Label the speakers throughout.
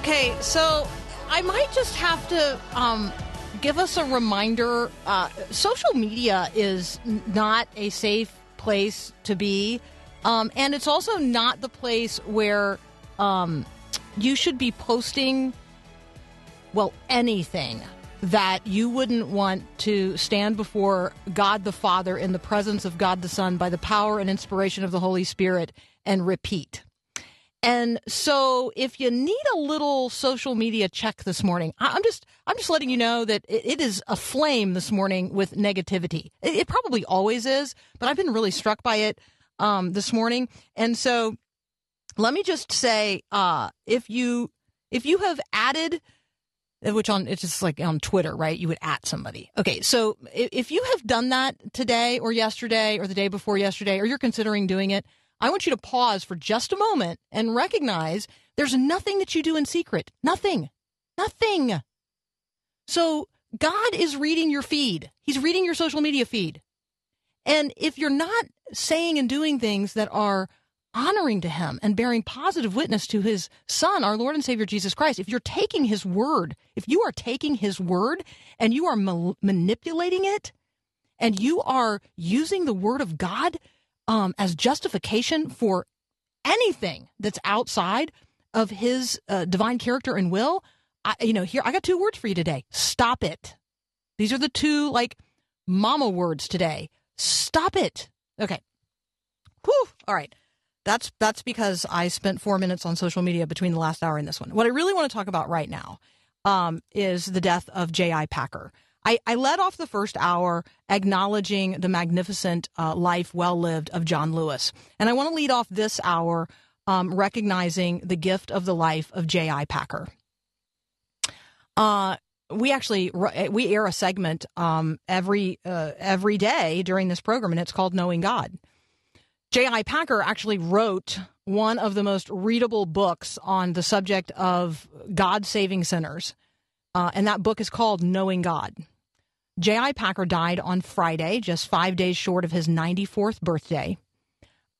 Speaker 1: Okay, so I might just have to um, give us a reminder. Uh, social media is not a safe place to be, um, and it's also not the place where um, you should be posting, well, anything that you wouldn't want to stand before God the Father in the presence of God the Son by the power and inspiration of the Holy Spirit and repeat. And so if you need a little social media check this morning, I'm just I'm just letting you know that it, is aflame this morning with negativity. It, probably always is, but I've been really struck by it um, this morning. And so let me just say, uh, if you if you have added which on it's just like on Twitter, right? You would at somebody. Okay, so if you have done that today or yesterday or the day before yesterday, or you're considering doing it, I want you to pause for just a moment and recognize there's nothing that you do in secret. Nothing. Nothing. So God is reading your feed. He's reading your social media feed. And if you're not saying and doing things that are honoring to him and bearing positive witness to his son, our Lord and Savior Jesus Christ, if you're taking his word, if you are taking his word and you are ma- manipulating it and you are using the word of God um, as justification for anything that's outside of his uh, divine character and will, I, you know, here I got two words for you today. Stop it. These are the two like mama words today. Stop it. Okay. Whew. All right. That's that's because I spent four minutes on social media between the last hour and this one. What I really want to talk about right now um, is the death of J.I. Packer. I, I led off the first hour acknowledging the magnificent uh, life well lived of John Lewis. And I want to lead off this hour um, recognizing the gift of the life of J.I. Packer. Uh, we actually we air a segment um, every uh, every day during this program, and it's called Knowing God. J.I. Packer actually wrote one of the most readable books on the subject of God saving sinners, uh, and that book is called Knowing God. J.I. Packer died on Friday, just five days short of his 94th birthday.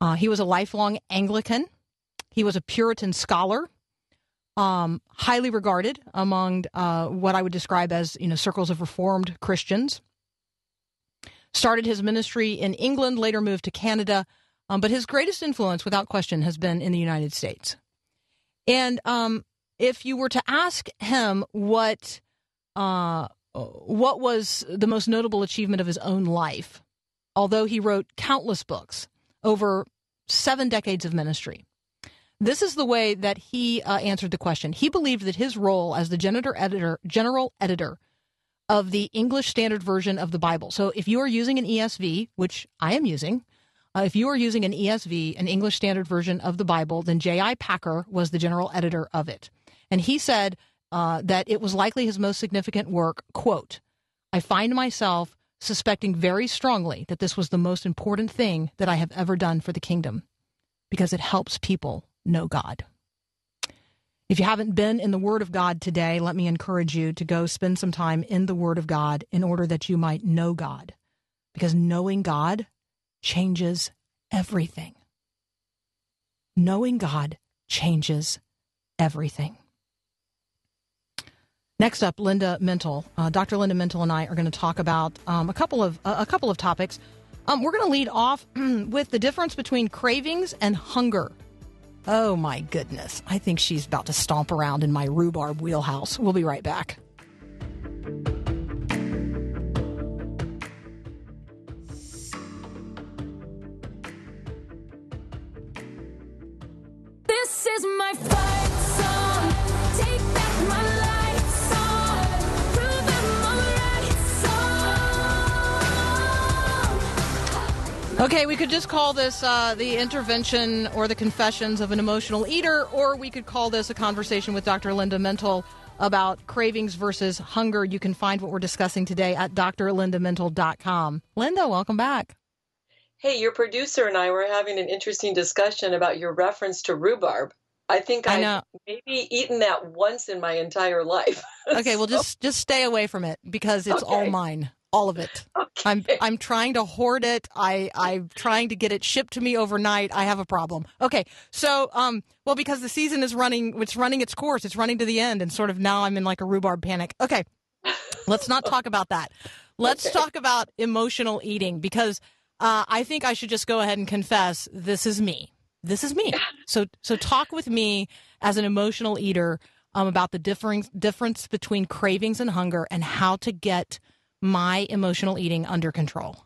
Speaker 1: Uh, he was a lifelong Anglican. He was a Puritan scholar, um, highly regarded among uh, what I would describe as you know circles of Reformed Christians. Started his ministry in England, later moved to Canada, um, but his greatest influence, without question, has been in the United States. And um, if you were to ask him what uh, what was the most notable achievement of his own life, although he wrote countless books over seven decades of ministry, this is the way that he uh, answered the question. He believed that his role as the editor, general editor of the English Standard Version of the Bible. So if you are using an ESV, which I am using, uh, if you are using an ESV, an English Standard Version of the Bible, then J.I. Packer was the general editor of it. And he said uh, that it was likely his most significant work. Quote, I find myself suspecting very strongly that this was the most important thing that I have ever done for the kingdom because it helps people know God. If you haven't been in the Word of God today, let me encourage you to go spend some time in the Word of God in order that you might know God. Because knowing God changes everything. Knowing God changes everything. Next up, Linda Mintle. Uh, Dr. Linda Mintle and I are going to talk about um, a couple of uh, a couple of topics. Um, we're going to lead off with the difference between cravings and hunger. Oh my goodness! I think she's about to stomp around in my rhubarb wheelhouse. We'll be right back.
Speaker 2: This is my fight song. Take
Speaker 1: Okay, we could just call this uh, the intervention or the confessions of an emotional eater, or we could call this a conversation with Dr. Linda Mintle about cravings versus hunger. You can find what we're discussing today at drlindamintle.com. Linda, welcome back.
Speaker 2: Hey, your producer and I were having an interesting discussion about your reference to rhubarb. I think
Speaker 1: I
Speaker 2: I've
Speaker 1: know.
Speaker 2: maybe eaten that once in my entire life.
Speaker 1: Okay, well just just stay away from it because it's all mine, all of it. I'm I'm trying to hoard it. I I'm trying to get it shipped to me overnight. I have a problem. Okay, so um, well because the season is running, it's running its course. It's running to the end, and sort of now I'm in like a rhubarb panic. Okay, let's not talk about that. Let's
Speaker 2: Okay.
Speaker 1: talk about emotional eating because uh, I think I should just go ahead and confess this is me. This is me. So so talk with me as an emotional eater um, about the differing difference between cravings and hunger and how to get my emotional eating under control.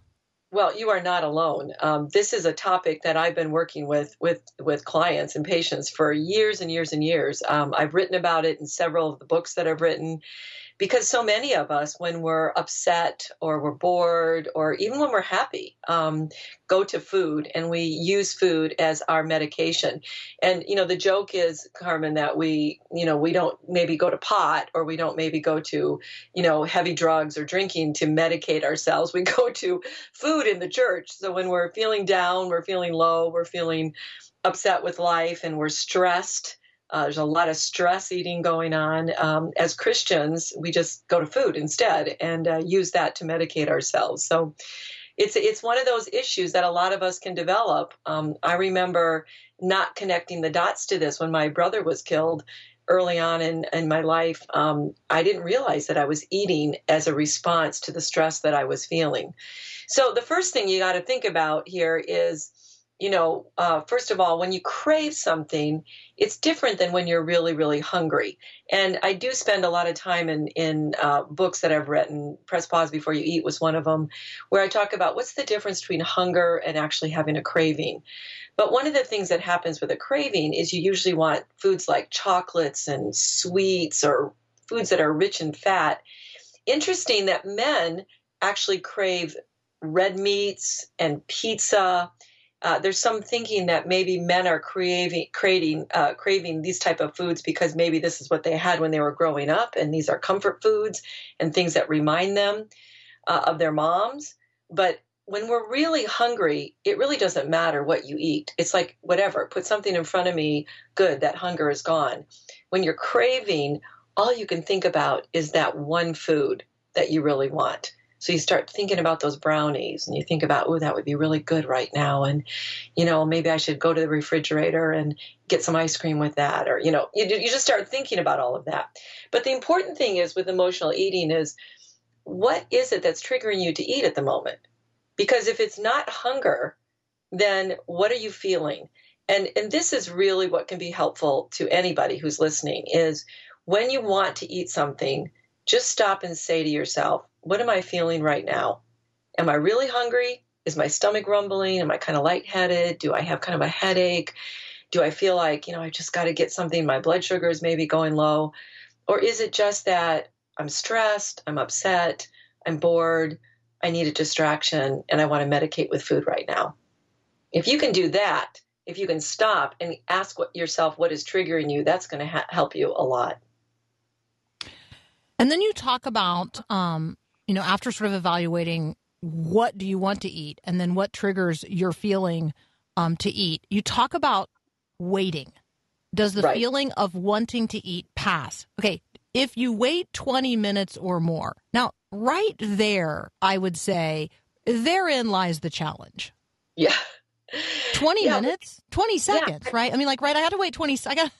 Speaker 2: Well, you are not alone. Um, this is a topic that I've been working with with with clients and patients for years and years and years. Um, I've written about it in several of the books that I've written, because so many of us, when we're upset or we're bored or even when we're happy, um, go to food and we use food as our medication. And you know, the joke is, Carmen, that we, you know, we don't maybe go to pot or we don't maybe go to, you know, heavy drugs or drinking to medicate ourselves. We go to food in the church. So when we're feeling down, we're feeling low, we're feeling upset with life, and we're stressed. Uh, there's a lot of stress eating going on. Um, as Christians, we just go to food instead and uh, use that to medicate ourselves. So it's it's one of those issues that a lot of us can develop. Um, I remember not connecting the dots to this when my brother was killed early on in, in my life. Um, I didn't realize that I was eating as a response to the stress that I was feeling. So the first thing you got to think about here is, you know, uh, first of all, when you crave something, it's different than when you're really, really hungry. And I do spend a lot of time in in uh, books that I've written. Press pause before you eat was one of them, where I talk about what's the difference between hunger and actually having a craving. But one of the things that happens with a craving is you usually want foods like chocolates and sweets or foods that are rich in fat. Interesting that men actually crave red meats and pizza. Uh, there's some thinking that maybe men are craving, craving, uh, craving these type of foods because maybe this is what they had when they were growing up, and these are comfort foods and things that remind them uh, of their moms. But when we're really hungry, it really doesn't matter what you eat. It's like whatever, put something in front of me, good, that hunger is gone. When you're craving, all you can think about is that one food that you really want. So you start thinking about those brownies and you think about, oh, that would be really good right now. And, you know, maybe I should go to the refrigerator and get some ice cream with that. Or, you know, you, you just start thinking about all of that. But the important thing is with emotional eating is what is it that's triggering you to eat at the moment? Because if it's not hunger, then what are you feeling? And, and this is really what can be helpful to anybody who's listening is when you want to eat something, just stop and say to yourself, what am I feeling right now? Am I really hungry? Is my stomach rumbling? Am I kind of lightheaded? Do I have kind of a headache? Do I feel like, you know, I just got to get something? My blood sugar is maybe going low. Or is it just that I'm stressed, I'm upset, I'm bored, I need a distraction, and I want to medicate with food right now? If you can do that, if you can stop and ask what, yourself what is triggering you, that's going to ha- help you a lot.
Speaker 1: And then you talk about, um, you know, after sort of evaluating what do you want to eat and then what triggers your feeling um, to eat, you talk about waiting. Does the
Speaker 2: Right.
Speaker 1: feeling of wanting to eat pass? Okay, if you wait 20 minutes or more, now, right there, I would say therein lies the challenge.
Speaker 2: Yeah.
Speaker 1: 20
Speaker 2: Yeah,
Speaker 1: minutes? 20 seconds right? I mean like right i had to wait 20 i got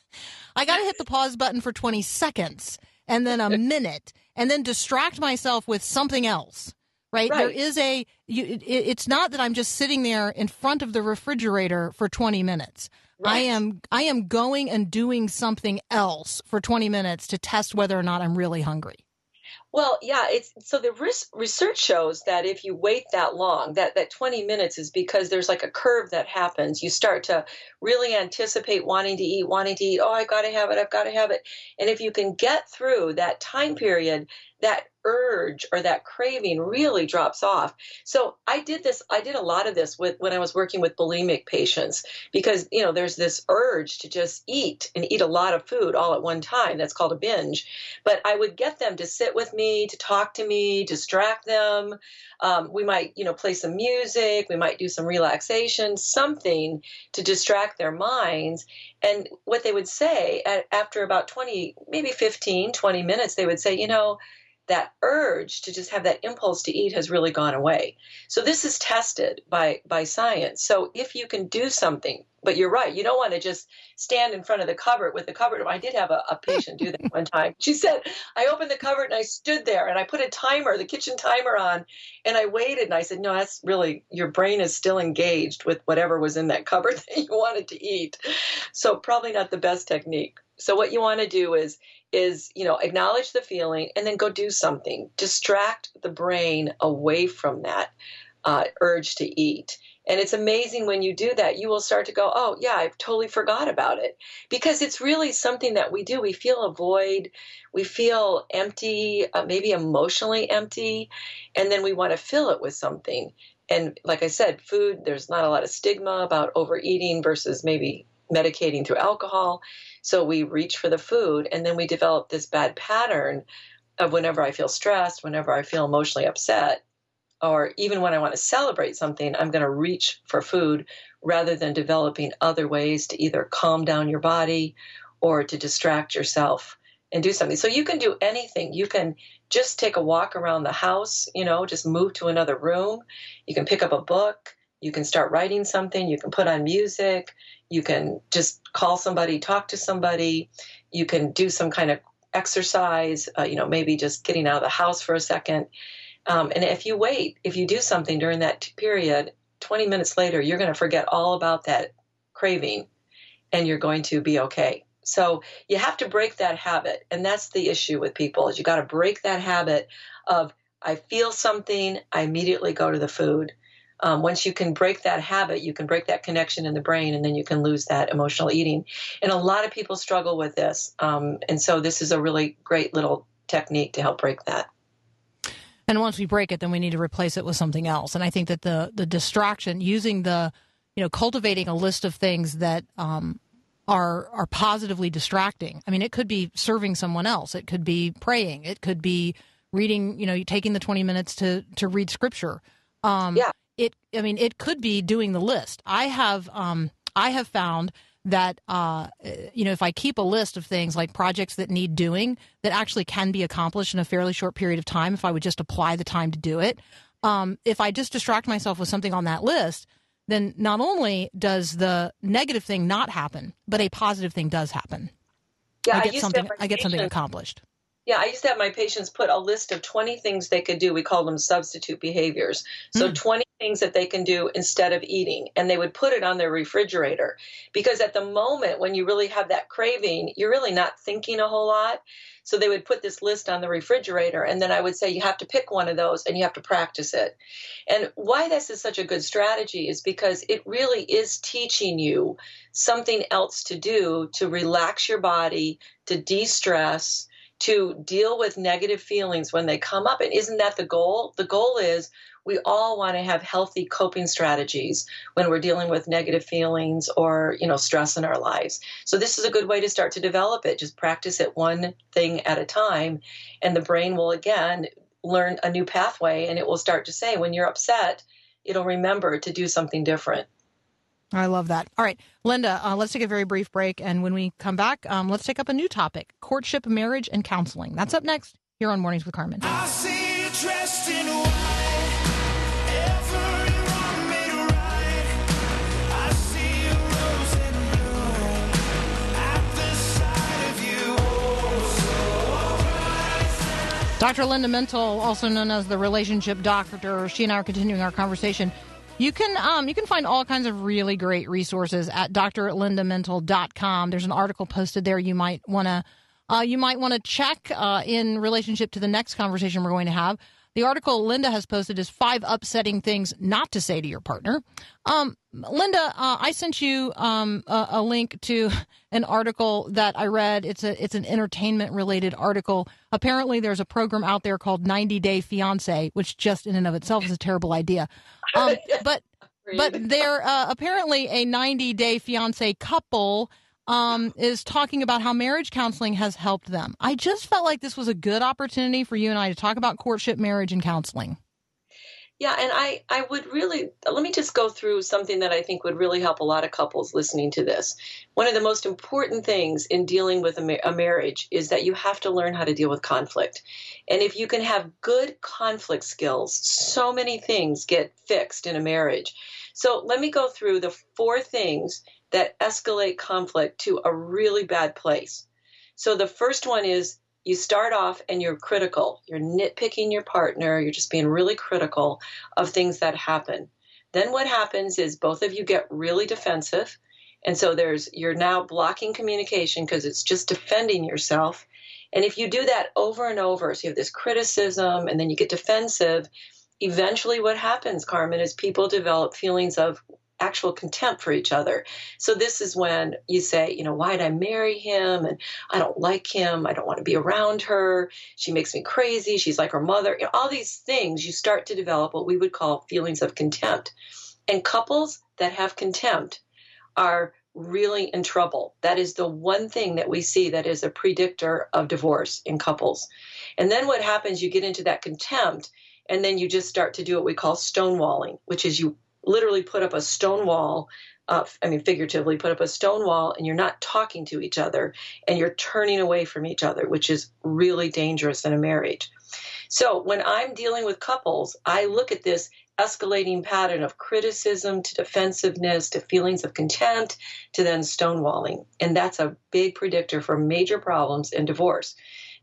Speaker 1: i got to hit the pause button for 20 seconds and then a minute and then distract myself with something else right, there
Speaker 2: Right.
Speaker 1: is a you, it, it's not that i'm just sitting there in front of the refrigerator for 20 minutes i am i am going and doing something else for 20 minutes to test whether or not i'm really hungry
Speaker 2: Well, yeah, it's so the research shows that if you wait that long, that that 20 minutes is because there's like a curve that happens. You start to really anticipate wanting to eat, wanting to eat. Oh, I got to have it. I've got to have it. And if you can get through that time period, that urge or that craving really drops off. So I did this, I did a lot of this with when I was working with bulimic patients because, you know, there's this urge to just eat and eat a lot of food all at one time. That's called a binge. But I would get them to sit with me, to talk to me, distract them. Um, we might, you know, play some music. We might do some relaxation, something to distract their minds. And what they would say at, after about 20, maybe 15, 20 minutes, they would say, you know, that urge to just have that impulse to eat has really gone away. So this is tested by by science. So if you can do something, but you're right, you don't want to just stand in front of the cupboard with the cupboard. I did have a, a patient do that one time. She said, I opened the cupboard and I stood there and I put a timer, the kitchen timer on, and I waited and I said, No, that's really your brain is still engaged with whatever was in that cupboard that you wanted to eat. So probably not the best technique. So what you want to do is is you know acknowledge the feeling and then go do something. Distract the brain away from that uh, urge to eat. And it's amazing when you do that you will start to go oh yeah i've totally forgot about it. Because it's really something that we do. We feel a void. We feel empty uh, maybe emotionally empty. And then we want to fill it with something. And like i said food there's not a lot of stigma about overeating versus maybe medicating through alcohol so we reach for the food and then we develop this bad pattern of whenever I feel stressed, whenever I feel emotionally upset, or even when I want to celebrate something, I'm going to reach for food rather than developing other ways to either calm down your body or to distract yourself and do something. So you can do anything. You can just take a walk around the house, you know, just move to another room. You can pick up a book. You can start writing something. You can put on music. You can just call somebody, talk to somebody. You can do some kind of exercise, uh, you know, maybe just getting out of the house for a second. Um, and if you wait, if you do something during that period, 20 minutes later, you're going to forget all about that craving and you're going to be okay. So you have to break that habit. And that's the issue with people is you got to break that habit of I feel something, I immediately go to the food um, once you can break that habit, you can break that connection in the brain, and then you can lose that emotional eating. And a lot of people struggle with this. Um, and so this is a really great little technique to help break that.
Speaker 1: And once we break it, then we need to replace it with something else. And I think that the the distraction, using the, you know, cultivating a list of things that um, are are positively distracting. I mean, it could be serving someone else. It could be praying. It could be reading. You know, taking the twenty minutes to to read scripture. Um,
Speaker 2: Yeah.
Speaker 1: It. I mean, it could be doing the list. I have. Um, I have found that uh, you know if I keep a list of things like projects that need doing that actually can be accomplished in a fairly short period of time if I would just apply the time to do it. Um, if I just distract myself with something on that list, then not only does the negative thing not happen, but a positive thing does happen.
Speaker 2: Yeah,
Speaker 1: I
Speaker 2: I
Speaker 1: get
Speaker 2: to
Speaker 1: something. I get something accomplished.
Speaker 2: Yeah, I used to have my patients put a list of 20 things they could do. We call them substitute behaviors. So hmm. 20 things that they can do instead of eating. And they would put it on their refrigerator. Because at the moment when you really have that craving, you're really not thinking a whole lot. So they would put this list on the refrigerator. And then I would say, you have to pick one of those and you have to practice it. And why this is such a good strategy is because it really is teaching you something else to do to relax your body, to de stress to deal with negative feelings when they come up. And isn't that the goal? The goal is we all want to have healthy coping strategies when we're dealing with negative feelings or, you know, stress in our lives. So this is a good way to start to develop it. Just practice it one thing at a time and the brain will again learn a new pathway and it will start to say when you're upset, it'll remember to do something different.
Speaker 1: I love that. All right, Linda, uh, let's take a very brief break. And when we come back, um, let's take up a new topic courtship, marriage, and counseling. That's up next here on Mornings with Carmen.
Speaker 3: I see you dressed in white. Everyone made right. I see a rose in bloom at the sight of you.
Speaker 1: Dr. Linda Mintle, also known as the relationship doctor, she and I are continuing our conversation. You can um, you can find all kinds of really great resources at drlindamintle.com. There's an article posted there you might want to uh, you might want to check uh, in relationship to the next conversation we're going to have. The article Linda has posted is five upsetting things not to say to your partner. Um, Linda, uh, I sent you um, a, a link to an article that I read. It's a it's an entertainment related article. Apparently, there's a program out there called 90 Day Fiance, which just in and of itself is a terrible idea. Um, but but they're uh, apparently a 90 day fiance couple um, is talking about how marriage counseling has helped them. I just felt like this was a good opportunity for you and I to talk about courtship, marriage, and counseling.
Speaker 2: Yeah, and I, I would really let me just go through something that I think would really help a lot of couples listening to this. One of the most important things in dealing with a, ma- a marriage is that you have to learn how to deal with conflict. And if you can have good conflict skills, so many things get fixed in a marriage. So let me go through the four things that escalate conflict to a really bad place. So the first one is you start off and you're critical. You're nitpicking your partner. You're just being really critical of things that happen. Then what happens is both of you get really defensive. And so there's you're now blocking communication because it's just defending yourself. And if you do that over and over, so you have this criticism and then you get defensive, eventually what happens, Carmen, is people develop feelings of actual contempt for each other. So this is when you say, you know, why did I marry him? And I don't like him. I don't want to be around her. She makes me crazy. She's like her mother. You know, all these things you start to develop what we would call feelings of contempt. And couples that have contempt are really in trouble. That is the one thing that we see that is a predictor of divorce in couples. And then what happens, you get into that contempt, and then you just start to do what we call stonewalling, which is you literally put up a stone wall. Uh, I mean, figuratively, put up a stone wall, and you're not talking to each other, and you're turning away from each other, which is really dangerous in a marriage. So, when I'm dealing with couples, I look at this escalating pattern of criticism to defensiveness to feelings of contempt to then stonewalling. And that's a big predictor for major problems in divorce.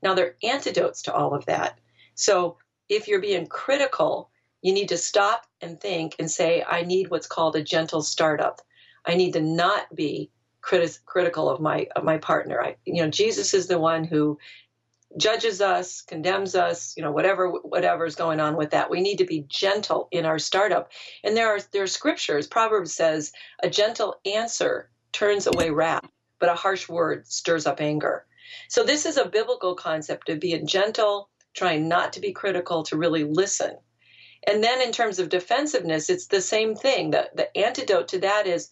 Speaker 2: Now, there are antidotes to all of that. So, if you're being critical, you need to stop and think and say, I need what's called a gentle startup. I need to not be criti- critical of my of my partner. I, you know, Jesus is the one who judges us, condemns us, you know, whatever whatever's going on with that. We need to be gentle in our startup. And there are there are scriptures. Proverbs says, a gentle answer turns away wrath, but a harsh word stirs up anger. So this is a biblical concept of being gentle, trying not to be critical, to really listen. And then in terms of defensiveness, it's the same thing. The the antidote to that is,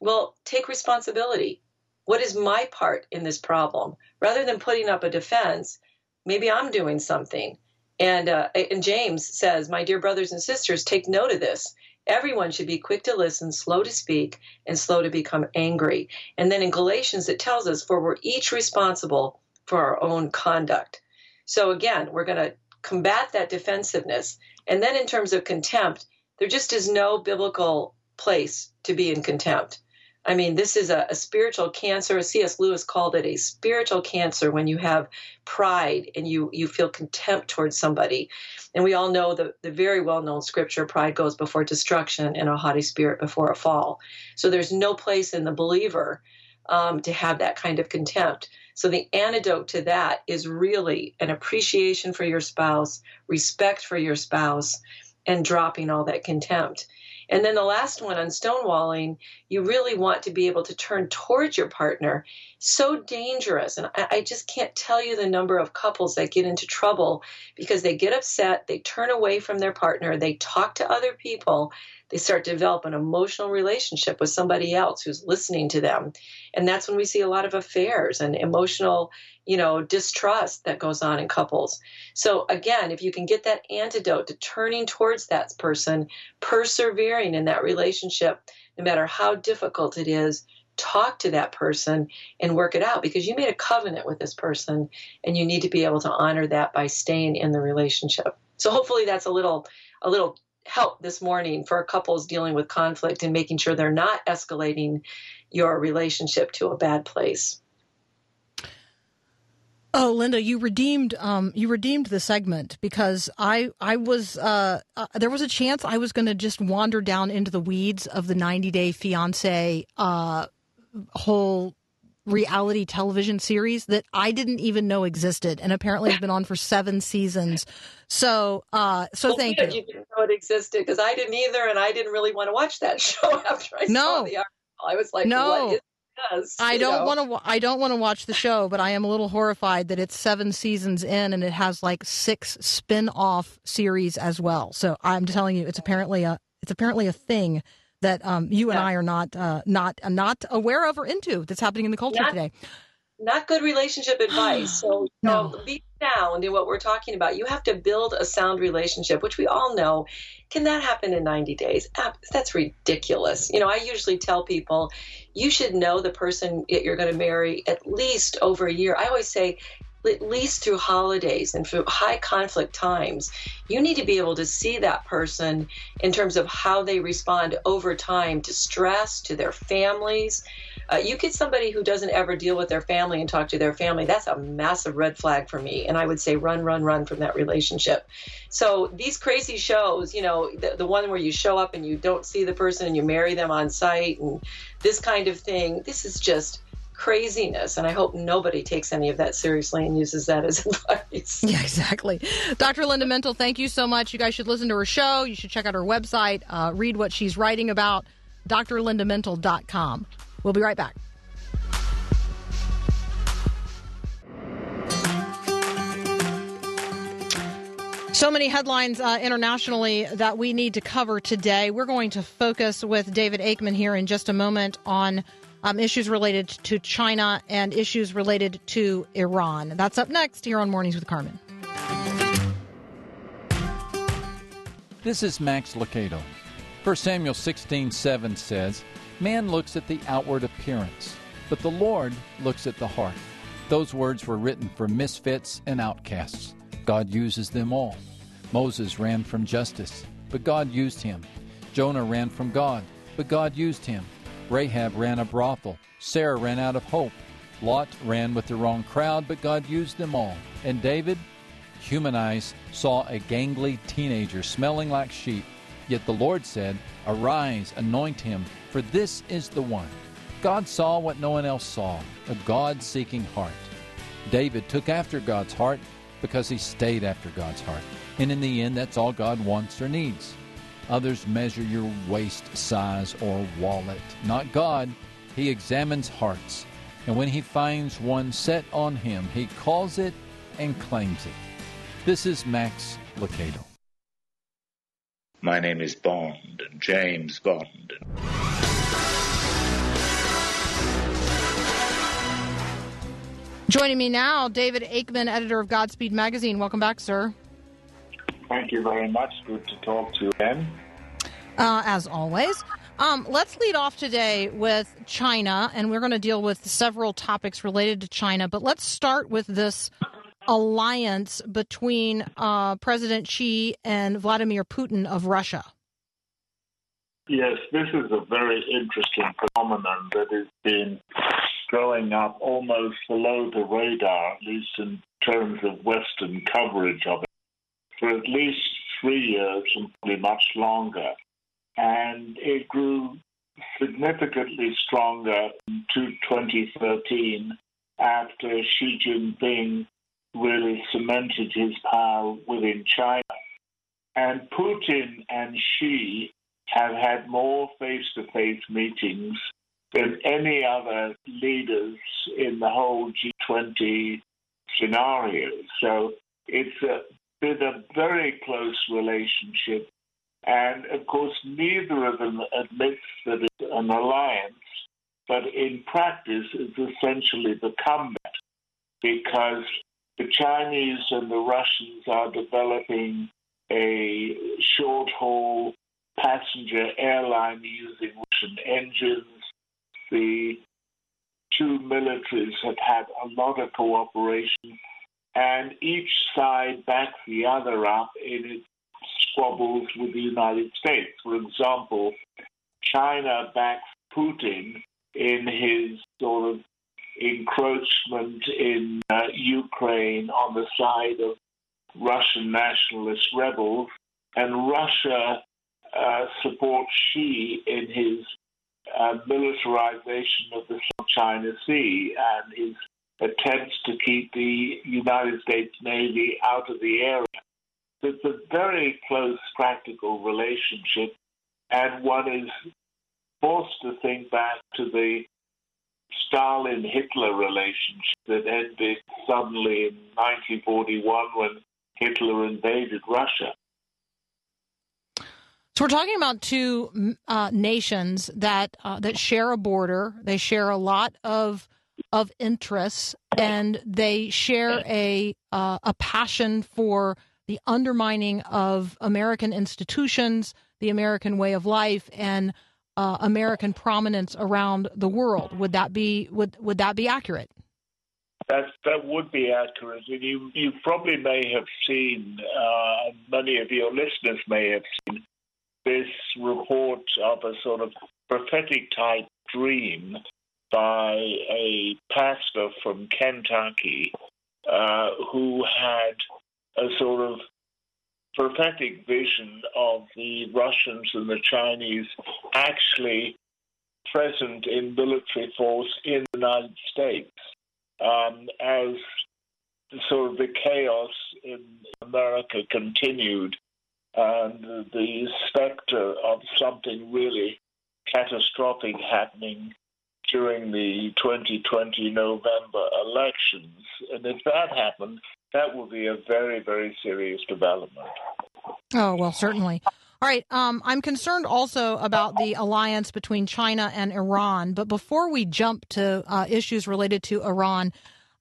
Speaker 2: well, take responsibility. What is my part in this problem? Rather than putting up a defense, maybe I'm doing something. And uh, and James says, my dear brothers and sisters, take note of this. Everyone should be quick to listen, slow to speak, and slow to become angry. And then in Galatians, it tells us, for we're each responsible for our own conduct. So again, we're going to combat that defensiveness. And then in terms of contempt, there just is no biblical place to be in contempt. I mean, this is a, a spiritual cancer. C.S. Lewis called it a spiritual cancer when you have pride and you, you feel contempt towards somebody. And we all know the, the very well known scripture pride goes before destruction and a haughty spirit before a fall. So there's no place in the believer um, to have that kind of contempt. So the antidote to that is really an appreciation for your spouse, respect for your spouse, and dropping all that contempt. And then the last one on stonewalling, you really want to be able to turn towards your partner. So dangerous. And I, I, just can't tell you the number of couples that get into trouble because they get upset, they turn away from their partner, they talk to other people, they start to develop an emotional relationship with somebody else who's listening to them. And that's when we see a lot of affairs and emotional, you know, distrust that goes on in couples. So again, if you can get that antidote to turning towards that person, persevering in that relationship, no matter how difficult it is, talk to that person and work it out because you made a covenant with this person and you need to be able to honor that by staying in the relationship. So hopefully that's a little a little help this morning for couples dealing with conflict and making sure they're not escalating your relationship to a bad place.
Speaker 1: Oh, Linda, you redeemed um, you redeemed the segment because I I was uh, uh, there was a chance I was going to just wander down into the weeds of the 90 Day Fiance uh, whole reality television series that I didn't even know existed, and apparently has been on for seven seasons. So, uh, so
Speaker 2: Well,
Speaker 1: thank
Speaker 2: good.
Speaker 1: you.
Speaker 2: You didn't know it existed because I didn't either, and I didn't really want to watch that show after I
Speaker 1: No.
Speaker 2: saw the article. I was like,
Speaker 1: No.
Speaker 2: what is this?
Speaker 1: I don't want to. I don't want to watch the show, but I am a little horrified that it's seven seasons in and it has like six spin-off series as well. So I'm telling you, it's apparently a it's apparently a thing that um, you and
Speaker 2: Yeah.
Speaker 1: I are not uh, not not aware of or into that's happening in the culture
Speaker 2: Not-
Speaker 1: today.
Speaker 2: not good relationship advice. So, you know,
Speaker 1: No.
Speaker 2: be sound in what we're talking about. You have to build a sound relationship, which we all know. Can that happen in 90 days? That's ridiculous. You know, I usually tell people you should know the person that you're going to marry at least over a year. I always say, at least through holidays and through high conflict times, you need to be able to see that person in terms of how they respond over time to stress, to their families. Uh, you get somebody who doesn't ever deal with their family and talk to their family, that's a massive red flag for me. And I would say run, run, run from that relationship. So these crazy shows, you know, the, the one where you show up and you don't see the person and you marry them on site and this kind of thing, this is just craziness. And I hope nobody takes any of that seriously and uses that as advice.
Speaker 1: Yeah, exactly. Dr. Linda Mintle, thank you so much. You guys should listen to her show. You should check out her website, uh, read what she's writing about, drlindamintle.com. We'll be right back. So many headlines uh, internationally that we need to cover today. We're going to focus with David Aikman here in just a moment on um, issues related to China and issues related to Iran. That's up next here on Mornings with Carmen.
Speaker 4: This is Max Lucado. 1 Samuel 16:7 says, "Man looks at the outward appearance, but the Lord looks at the heart." Those words were written for misfits and outcasts. God uses them all. Moses ran from justice, but God used him. Jonah ran from God, but God used him. Rahab ran a brothel. Sarah ran out of hope. Lot ran with the wrong crowd, but God used them all. And David, human eyes saw a gangly teenager smelling like sheep. Yet the Lord said, Arise, anoint him, for this is the one. God saw what no one else saw a God seeking heart. David took after God's heart because he stayed after God's heart. And in the end, that's all God wants or needs. Others measure your waist size or wallet. Not God. He examines hearts. And when he finds one set on him, he calls it and claims it. This is Max Lucado.
Speaker 5: My name is Bond, James Bond.
Speaker 1: Joining me now, David Aikman, editor of Godspeed Magazine. Welcome back, sir.
Speaker 6: Thank you very much. Good to talk to you again.
Speaker 1: uh, as always. Um, let's lead off today with China, and we're going to deal with several topics related to China. But let's start with this alliance between uh, President Xi and Vladimir Putin of Russia.
Speaker 6: Yes, this is a very interesting phenomenon that has been growing up almost below the radar, at least in terms of Western coverage of it, for at least three years and probably much longer. And it grew significantly stronger to 2013 after Xi Jinping really cemented his power within China. And Putin and Xi have had more face to face meetings than any other leaders in the whole G20 scenario. So it's a, been a very close relationship. And of course, neither of them admits that it's an alliance, but in practice, it's essentially become that because the Chinese and the Russians are developing a short haul passenger airline using Russian engines. The two militaries have had a lot of cooperation, and each side backs the other up in its squabbles with the United States. For example, China backs Putin in his sort of encroachment in uh, Ukraine on the side of Russian nationalist rebels, and Russia uh, supports Xi in his uh, militarization of the South China Sea and his attempts to keep the United States Navy out of the area. It's a very close practical relationship, and one is forced to think back to the Stalin Hitler relationship that ended suddenly in 1941 when Hitler invaded Russia.
Speaker 1: So we're talking about two uh, nations that uh, that share a border. They share a lot of of interests, and they share a uh, a passion for the undermining of American institutions, the American way of life, and uh, American prominence around the world. Would that be would would that be accurate?
Speaker 6: That that would be accurate, and you you probably may have seen. Uh, many of your listeners may have seen this report of a sort of prophetic type dream by a pastor from Kentucky uh, who had a sort of prophetic vision of the Russians and the Chinese actually present in military force in the United States um, as sort of the chaos in America continued and the specter of something really catastrophic happening during the 2020 November elections. And if that happened, that would be a very, very serious development.
Speaker 1: Oh, well, certainly. All right. Um, I'm concerned also about the alliance between China and Iran. But before we jump to uh, issues related to Iran,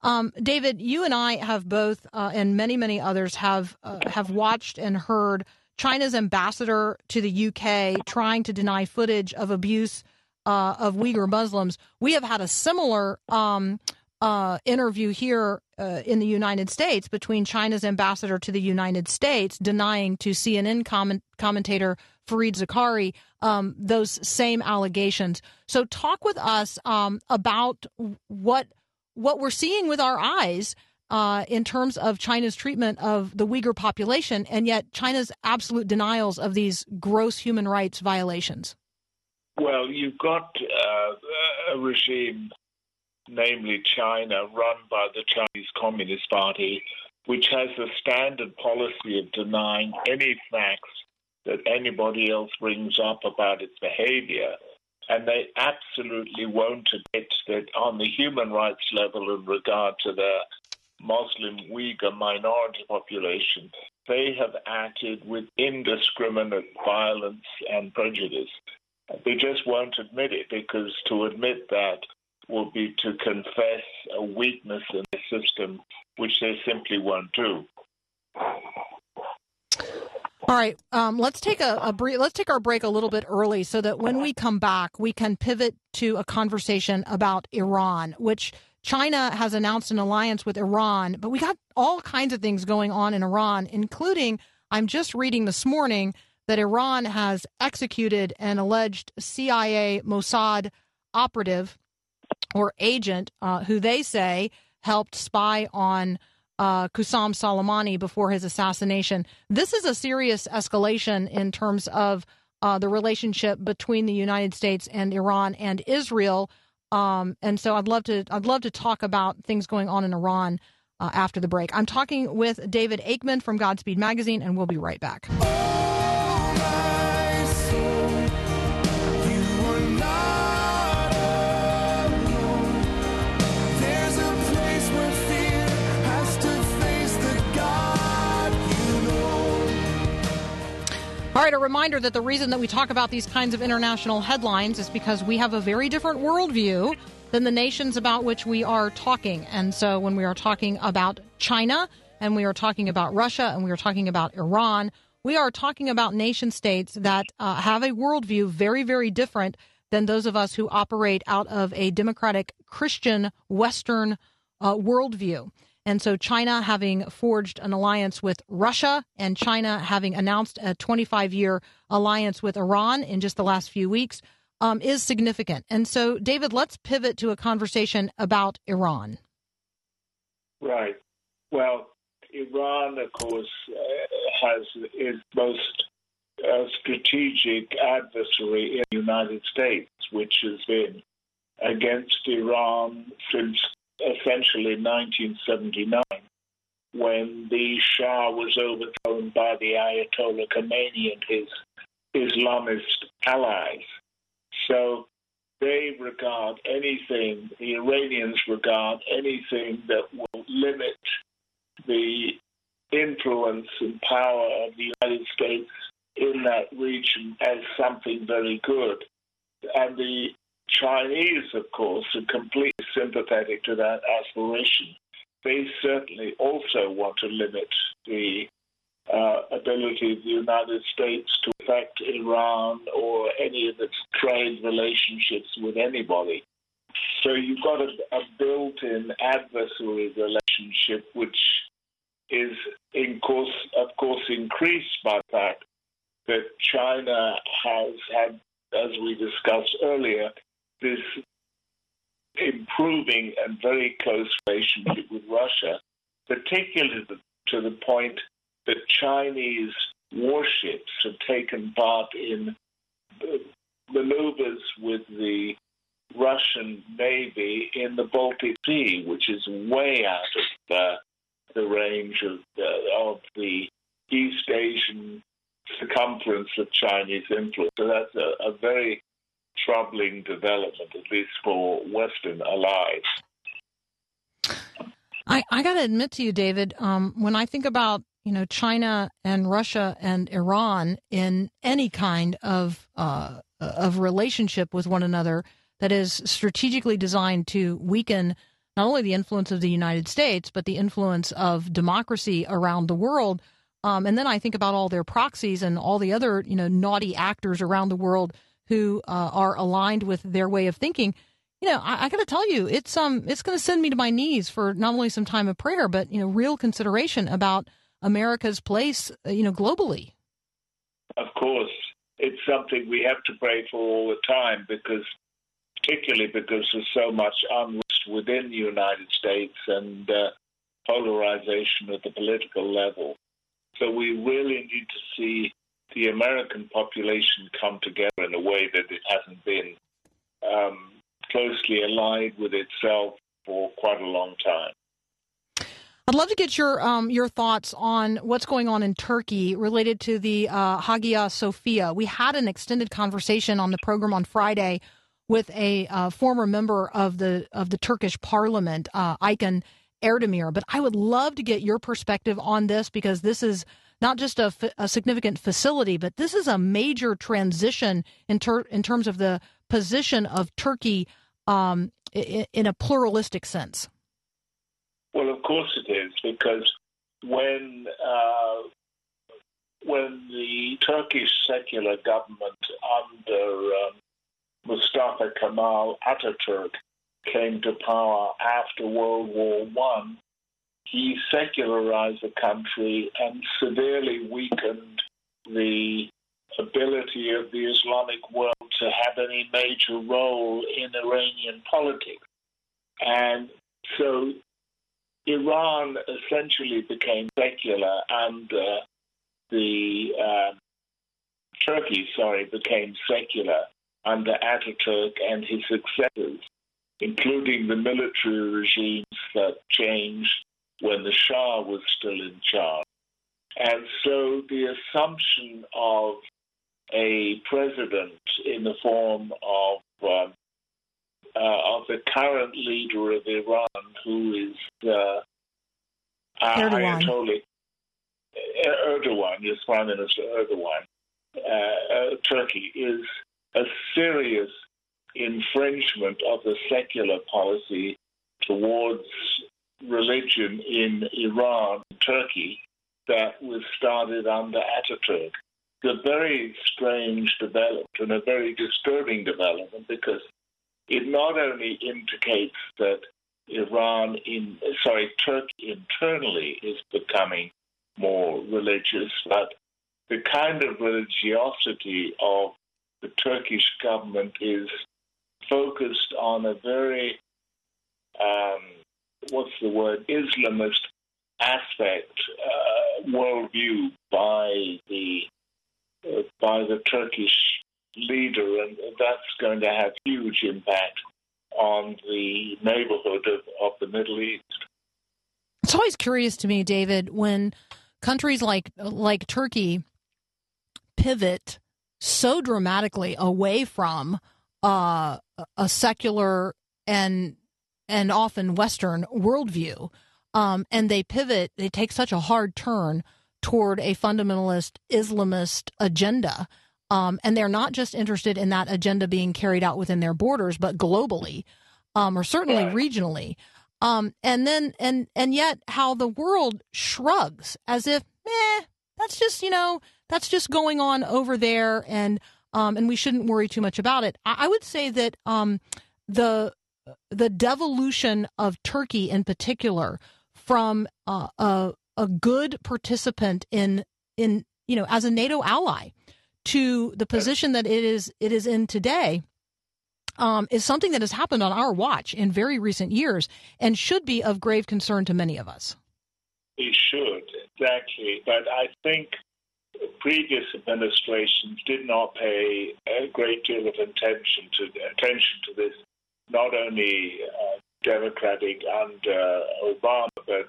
Speaker 1: um, David, you and I have both, uh, and many, many others have uh, have watched and heard China's ambassador to the UK trying to deny footage of abuse uh, of Uyghur Muslims. We have had a similar um, uh, interview here uh, in the United States between China's ambassador to the United States denying to CNN comment- commentator Fareed Zakaria um, those same allegations. So, talk with us um, about what what we're seeing with our eyes uh, in terms of China's treatment of the Uyghur population, and yet China's absolute denials of these gross human rights violations.
Speaker 6: Well, you've got uh, a regime, namely China, run by the Chinese Communist Party, which has a standard policy of denying any facts that anybody else brings up about its behavior. And they absolutely won't admit that on the human rights level in regard to the Muslim Uyghur minority population, they have acted with indiscriminate violence and prejudice. They just won't admit it because to admit that will be to confess a weakness in the system, which they simply won't do.
Speaker 1: All right, um, let's take a, a brief, let's take our break a little bit early so that when we come back, we can pivot to a conversation about Iran, which China has announced an alliance with Iran, but we got all kinds of things going on in Iran, including I'm just reading this morning that Iran has executed an alleged CIA Mossad operative or agent uh, who they say helped spy on uh, Qasem Soleimani before his assassination. This is a serious escalation in terms of uh, the relationship between the United States and Iran and Israel. Um, and so I'd love to I'd love to talk about things going on in Iran uh, after the break. I'm talking with David Aikman from Godspeed Magazine, and we'll be right back. Right, a reminder that the reason that we talk about these kinds of international headlines is because we have a very different worldview than the nations about which we are talking. And so when we are talking about China and we are talking about Russia and we are talking about Iran, we are talking about nation states that uh, have a worldview very, very different than those of us who operate out of a democratic Christian Western uh, worldview. And so China having forged an alliance with Russia and China having announced a 25 year alliance with Iran in just the last few weeks um, is significant. And so, David, let's pivot to a conversation about Iran.
Speaker 6: Right. Well, Iran, of course, uh, has its most uh, strategic adversary in the United States, which has been against Iran since essentially 1979, when the Shah was overthrown by the Ayatollah Khomeini and his Islamist allies. So they regard anything, the Iranians regard anything that will limit the influence and power of the United States in that region as something very good. And the Chinese, of course, are completely sympathetic to that aspiration. They certainly also want to limit the uh, ability of the United States to affect Iran or any of its trade relationships with anybody. So you've got a, a built in adversary relationship, which is, in course, of course, increased by the fact that China has had, as we discussed earlier, this improving and very close relationship with Russia, particularly to the point that Chinese warships have taken part in maneuvers with the Russian Navy in the Baltic Sea, which is way out of the, the range of the, of the East Asian circumference of Chinese influence. So that's a, a very troubling development, at least for Western allies.
Speaker 1: I, I got to admit to you, David, um, when I think about you know China and Russia and Iran in any kind of uh, of relationship with one another that is strategically designed to weaken not only the influence of the United States but the influence of democracy around the world. Um, and then I think about all their proxies and all the other you know naughty actors around the world who uh, are aligned with their way of thinking. You know, I, I got to tell you, it's um, it's going to send me to my knees for not only some time of prayer, but you know, real consideration about America's place, uh, you know, globally.
Speaker 6: Of course, it's something we have to pray for all the time because, particularly because there's so much unrest within the United States and uh, polarization at the political level. So we really need to see the American population come together in a way that it hasn't been um, closely allied with itself for quite a long time.
Speaker 1: I'd love to get your um, your thoughts on what's going on in Turkey related to the uh, Hagia Sophia. We had an extended conversation on the program on Friday with a uh, former member of the of the Turkish Parliament, uh, Erdemir. But I would love to get your perspective on this because this is not just a, a significant facility, but this is a major transition in ter- in terms of the position of Turkey um, in, in a pluralistic sense.
Speaker 6: Well, of course it is, because when uh, when the Turkish secular government under um, Mustafa Kemal Ataturk came to power after World War One, he secularized the country and severely weakened the ability of the Islamic world to have any major role in Iranian politics. And so Iran essentially became secular under the uh, Turkey, sorry, became secular under Ataturk and his successors, including the military regimes that changed when the Shah was still in charge. And so the assumption of a president in the form of um, uh, of the current leader of Iran, who is uh,
Speaker 1: Erdogan.
Speaker 6: Ayatollah Erdogan, yes, Prime Minister Erdogan, uh, uh, Turkey, is a serious infringement of the secular policy towards religion in Iran, Turkey, that was started under Ataturk. It's a very strange development and a very disturbing development because it not only indicates that Iran in sorry Turkey internally is becoming more religious, but the kind of religiosity of the Turkish government is focused on a very um, what's the word Islamist aspect uh, worldview by the uh, by the Turkish leader, and that's going to have huge impact on the neighborhood of, of the Middle East.
Speaker 1: It's always curious to me, David, when countries like like Turkey pivot so dramatically away from uh, a secular and and often Western worldview, um, and they pivot. They take such a hard turn toward a fundamentalist Islamist agenda. Um, and they're not just interested in that agenda being carried out within their borders, but globally, um, or certainly regionally. Um, and then, and and yet, how the world shrugs as if, eh, that's just you know, that's just going on over there, and um, and we shouldn't worry too much about it. I, I would say that um, the the devolution of Turkey, in particular, from uh, a a good participant in in you know as a NATO ally to the position that it is it is in today um, is something that has happened on our watch in very recent years and should be of grave concern to many of us.
Speaker 6: It should, exactly. But I think previous administrations did not pay a great deal of attention to attention to this. Not only uh, Democratic under Obama, but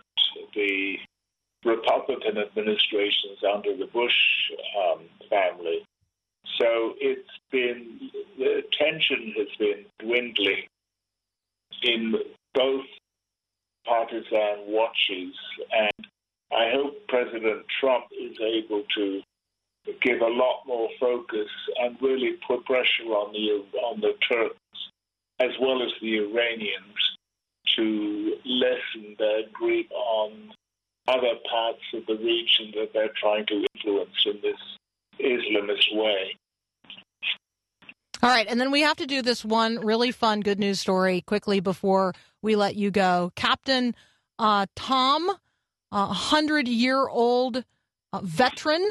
Speaker 6: the Republican administrations under the Bush um, family. So it's been the tension has been dwindling in both partisan watches, and I hope President Trump is able to give a lot more focus and really put pressure on the on the Turks as well as the Iranians to lessen their grip on other parts of the region that they're trying to influence in this Islamist way.
Speaker 1: All right, and then we have to do this one really fun good news story quickly before we let you go. Captain uh, Tom, a hundred year old uh, veteran,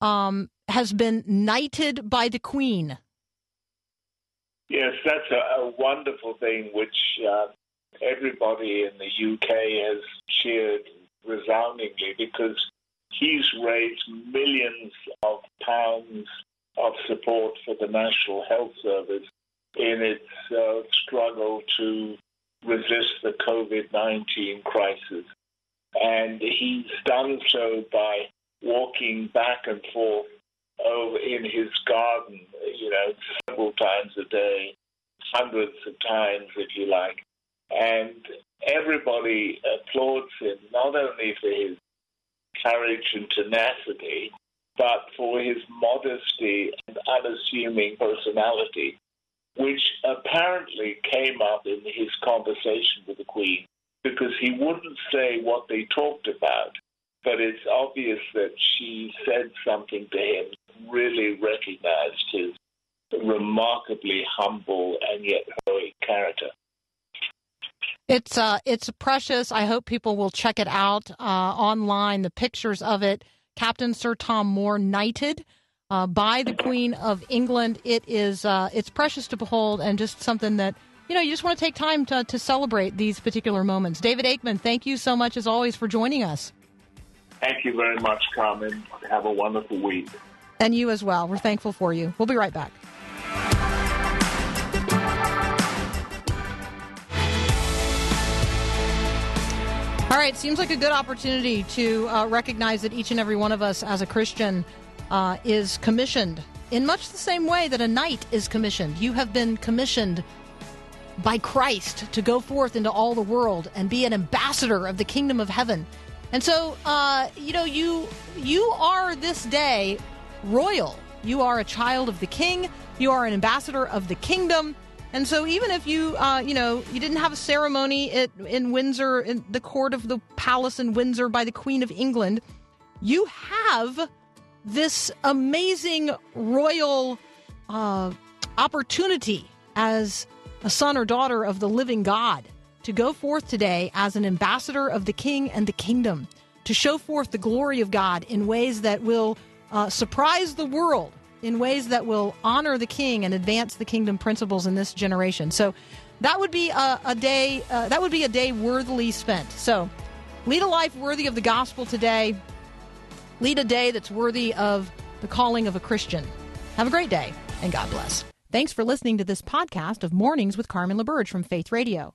Speaker 1: um, has been knighted by the Queen.
Speaker 6: Yes, that's a, a wonderful thing, which uh, everybody in the UK has cheered resoundingly because he's raised millions of pounds of support for the National Health Service in its uh, struggle to resist the COVID 19 crisis. And he's done so by walking back and forth over in his garden, you know, several times a day, hundreds of times, if you like. And everybody applauds him, not only for his courage and tenacity, but for his modesty and unassuming personality, which apparently came up in his conversation with the Queen, because he wouldn't say what they talked about, but it's obvious that she said something to him, really recognized his remarkably humble and yet heroic character.
Speaker 1: It's uh, it's precious. I hope people will check it out uh, online. The pictures of it, Captain Sir Tom Moore knighted uh, by the Queen of England. It is uh, it's precious to behold, and just something that you know you just want to take time to to celebrate these particular moments. David Aikman, thank you so much as always for joining us,
Speaker 6: Thank you very much, Carmen. Have a wonderful week.
Speaker 1: and you as well. We're thankful for you. We'll be right back. All right, seems like a good opportunity to uh, recognize that each and every one of us as a Christian uh, is commissioned in much the same way that a knight is commissioned. You have been commissioned by Christ to go forth into all the world and be an ambassador of the kingdom of heaven. And so, uh, you know, you you are this day royal. You are a child of the King. You are an ambassador of the kingdom. And so, even if you, uh, you know, you didn't have a ceremony at, in Windsor, in the court of the palace in Windsor by the Queen of England, you have this amazing royal uh, opportunity as a son or daughter of the living God to go forth today as an ambassador of the King and the kingdom, to show forth the glory of God in ways that will uh, surprise the world, in ways that will honor the King and advance the kingdom principles in this generation. So that would be a, a day. Uh, that would be a day worthily spent. So lead a life worthy of the gospel today. Lead a day that's worthy of the calling of a Christian. Have a great day. and God bless. Thanks for listening to this podcast of Mornings with Carmen LaBerge from Faith Radio.